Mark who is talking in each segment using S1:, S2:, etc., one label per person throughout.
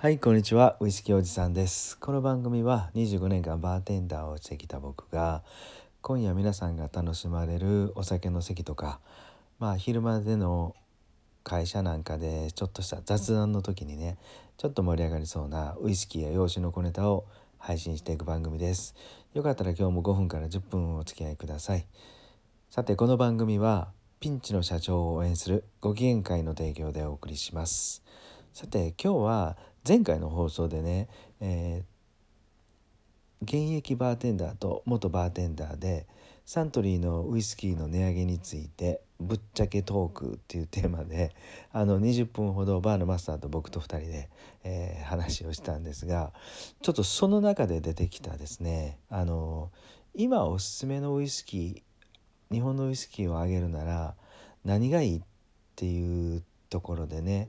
S1: はいこんにちは。ウイスキーおじさんです。この番組は25年間バーテンダーをしてきた僕が今夜皆さんが楽しまれるお酒の席とかまあ昼間での会社なんかでちょっとした雑談の時にねちょっと盛り上がりそうなウイスキーや洋酒の小ネタを配信していく番組です。よかったら今日も5分から10分お付き合いください。さてこの番組はピンチの社長を応援するご機嫌会の提供でお送りします。さて今日は前回の放送でね、えー、現役バーテンダーと元バーテンダーでサントリーのウイスキーの値上げについてぶっちゃけトークっていうテーマであの20分ほどバーのマスターと僕と2人で、えー、話をしたんですがちょっとその中で出てきたですねあの今おすすめのウイスキー日本のウイスキーをあげるなら何がいいっていうところでね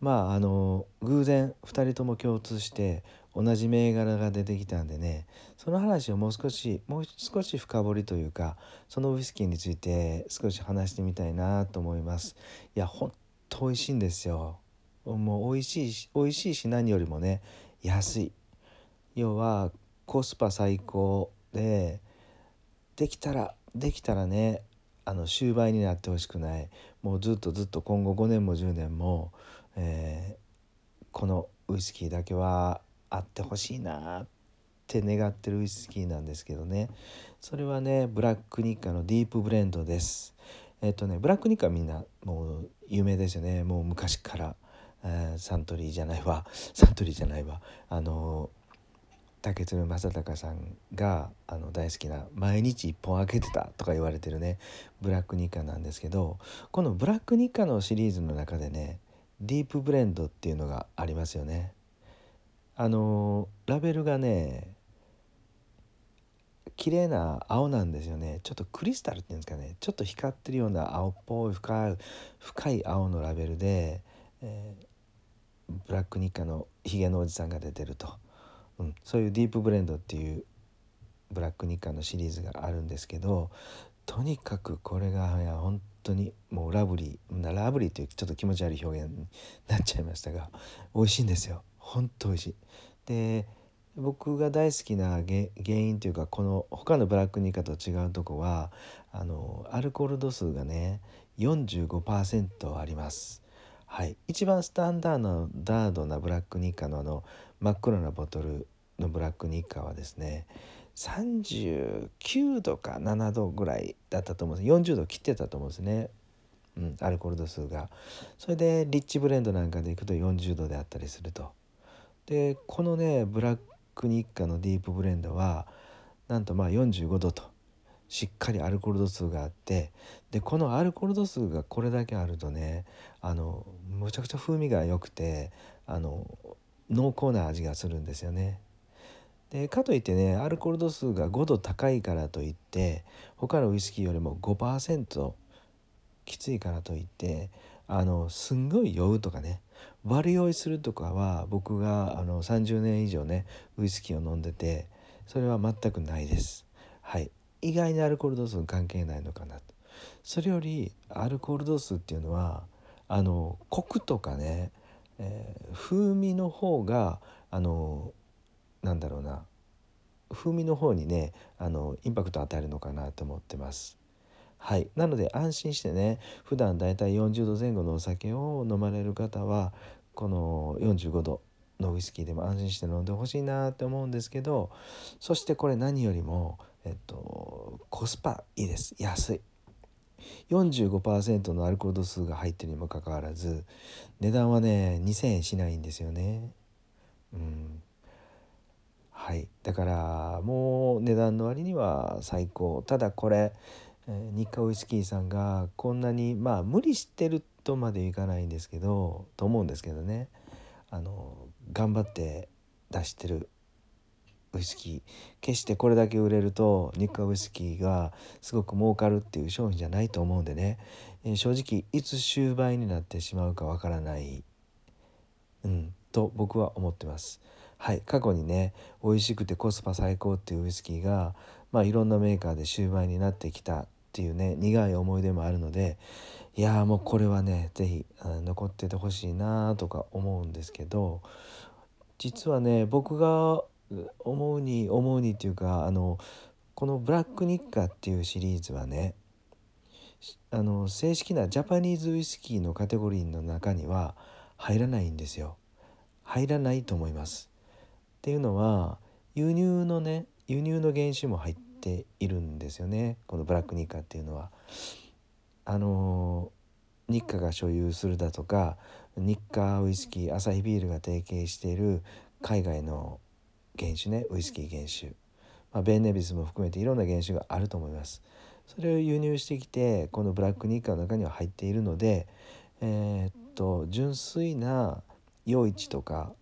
S1: まああの偶然2人とも共通して同じ銘柄が出てきたんでね。その話をもう少しもう少し深掘りというかそのウイスキーについて少し話してみたいなと思います。いやほんと美味しいんですよ。もう美味しいし美味しいし何よりもね安い。要はコスパ最高でできたらできたらねあの終売になってほしくない。もうずっとずっと今後5年も10年もえー、このウイスキーだけはあってほしいなって願ってるウイスキーなんですけどね。それはねブラックニッカのディープブレンドです。えっ、とねブラックニッカみんなもう有名ですよね。もう昔から、えー、サントリーじゃないわ。サントリーじゃないわ。あの竹鶴正隆さんがあの大好きな「毎日1本開けてた」とか言われてるね。ブラックニッカなんですけどこのブラックニッカのシリーズの中でねディープブレンドっていうのがありますよね。あのラベルがね綺麗な青なんですよね。ちょっとクリスタルっていうんですかね。ちょっと光ってるような青っぽい深い深い青のラベルで、えー、ブラックニッカのヒゲのおじさんが出てると、うん、そういうディープブレンドっていうブラックニッカのシリーズがあるんですけどとにかくこれがいや本当にもうラブリーラブリーというちょっと気持ち悪い表現になっちゃいましたが美味しいんですよ本当美味しい。で僕が大好きな原因というかこの他のブラックニカと違うとこはあのアルコール度数がね45%あります。はい、一番スタンダードなブラックニッカのあの真っ黒なボトルのブラックニッカはですね39度か7度ぐらいだったと思うんです。40度切ってたと思うんですね、うん、アルコール度数が。それでリッチブレンドなんかでいくと40度であったりすると。でこのねブラックニッカのディープブレンドはなんとまあ45度としっかりアルコール度数があってでこのアルコール度数がこれだけあるとねあのむちゃくちゃ風味が良くてあの濃厚な味がするんですよね。でかといってねアルコール度数が5度高いからといって他のウイスキーよりも5%きついからといってあのすんごい酔うとかね悪酔いするとかは僕があの30年以上ねウイスキーを飲んでてそれは全くないです。はい意外にアルコール度数関係ないのかなと。それよりアルコール度数っていうのはあのコクとかね、えー、風味の方があのなんだろうな。風味の方にねあのインパクトを与えるのかなと思ってます。はい、なので安心してね普段だいたい40度前後のお酒を飲まれる方はこの45度のウイスキーでも安心して飲んでほしいなって思うんですけどそしてこれ何よりも、えっと、コスパいいです。安い。45%のアルコール度数が入ってるにもかかわらず値段はね2,000円しないんですよね。うん。はい。だからもう値段の割には最高。ただこれ、え日課ウイスキーさんがこんなにまあ無理してるとまでいかないんですけどと思うんですけどね。あの頑張って出してるウイスキー。決してこれだけ売れると日課ウイスキーがすごく儲かるっていう商品じゃないと思うんでね、えー、正直いつ終売になってしまうかわからない、うん、と僕は思ってます。はい過去にね美味しくてコスパ最高っていうウイスキーが、まあ、いろんなメーカーで終売になってきたっていうね苦い思い出もあるのでいやもうこれはね是非残っててほしいなとか思うんですけど実はね僕が思うに思うにっていうかあのこの「ブラックニッカ」っていうシリーズはねあの正式なジャパニーズウイスキーのカテゴリーの中には入らないんですよ。入らないと思います。っていうのは輸入のね輸入の原酒も入っているんですよね。このブラックニッカっていうのは。あの日課が所有するだとか日課ウイスキーアサヒビールが提携している海外の原酒ねウイスキー原酒、まあ、ベンネビスも含めていろんな原酒があると思います。それを輸入してきてこのブラックニッカの中には入っているのでえー、っと純粋な余市とか、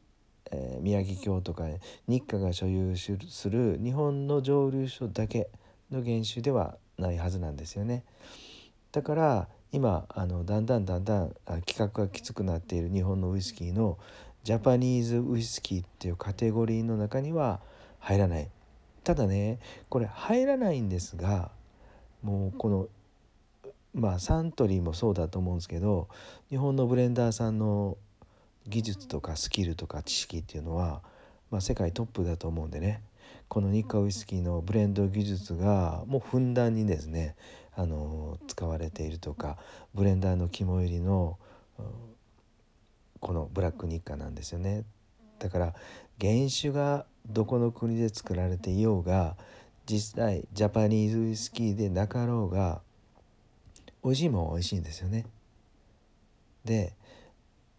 S1: えー、宮城京とか日課が所有する日本の蒸留所だけの原酒ではないはずなんですよね。だから今あのだんだんだんだん規格がきつくなっている日本のウイスキーのジャパニーズウイスキーっていうカテゴリーの中には入らないただねこれ入らないんですがもうこのまあサントリーもそうだと思うんですけど日本のブレンダーさんの技術とかスキルとか知識っていうのは、まあ、世界トップだと思うんでね。この日課ウイスキーのブレンド技術がもうふんだんにですねあの使われているとかブレンダーの肝入りのこのブラック日課なんですよね。だから原酒がどこの国で作られていようが実際ジャパニーズウイスキーでなかろうが美味しいもん美味しいんですよね。で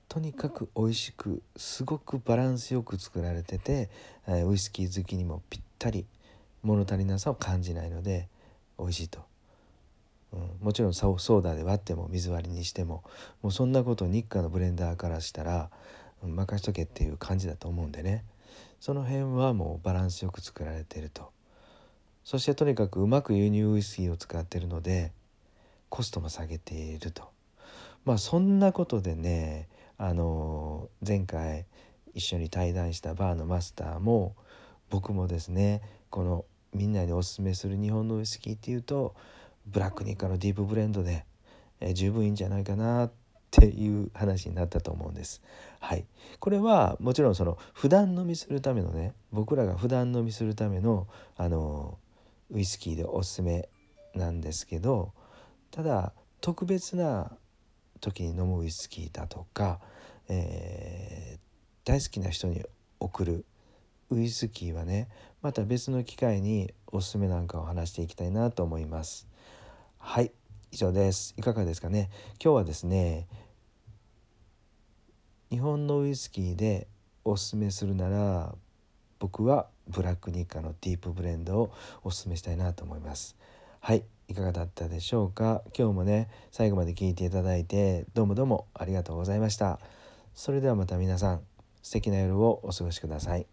S1: とにかく美味しくすごくバランスよく作られててウイスキー好きにもぴったり物足りなさを感じないので美味しいと、うん、もちろんソーダで割っても水割りにしてももうそんなこと日課のブレンダーからしたら、うん、任しとけっていう感じだと思うんでね。その辺はもうバランスよく作られてると。そしてとにかくうまく輸入ウイスキーを使ってるのでコストも下げていると。まあそんなことでねあの前回一緒に対談したバーのマスターも僕もですねこのみんなにおすすめする日本のウイスキーっていうとブラックニッカのディープブレンドで、え十分いいんじゃないかなっていう話になったと思うんです。はい、これはもちろんその普段飲みするためのね僕らが普段飲みするためのあのウイスキーでおすすめなんですけどただ特別な時に飲むウイスキーだとか、えー、大好きな人に送るウイスキーはねまた別の機会におすすめなんかを話していきたいなと思います。はい以上です。いかがですかね。今日はですね日本のウイスキーでおすすめするなら僕はブラックニッカのディープブレンドをおすすめしたいなと思います。はいいかがだったでしょうか？今日もね最後まで聞いていただいてどうもどうもありがとうございました。それではまた皆さん素敵な夜をお過ごしください。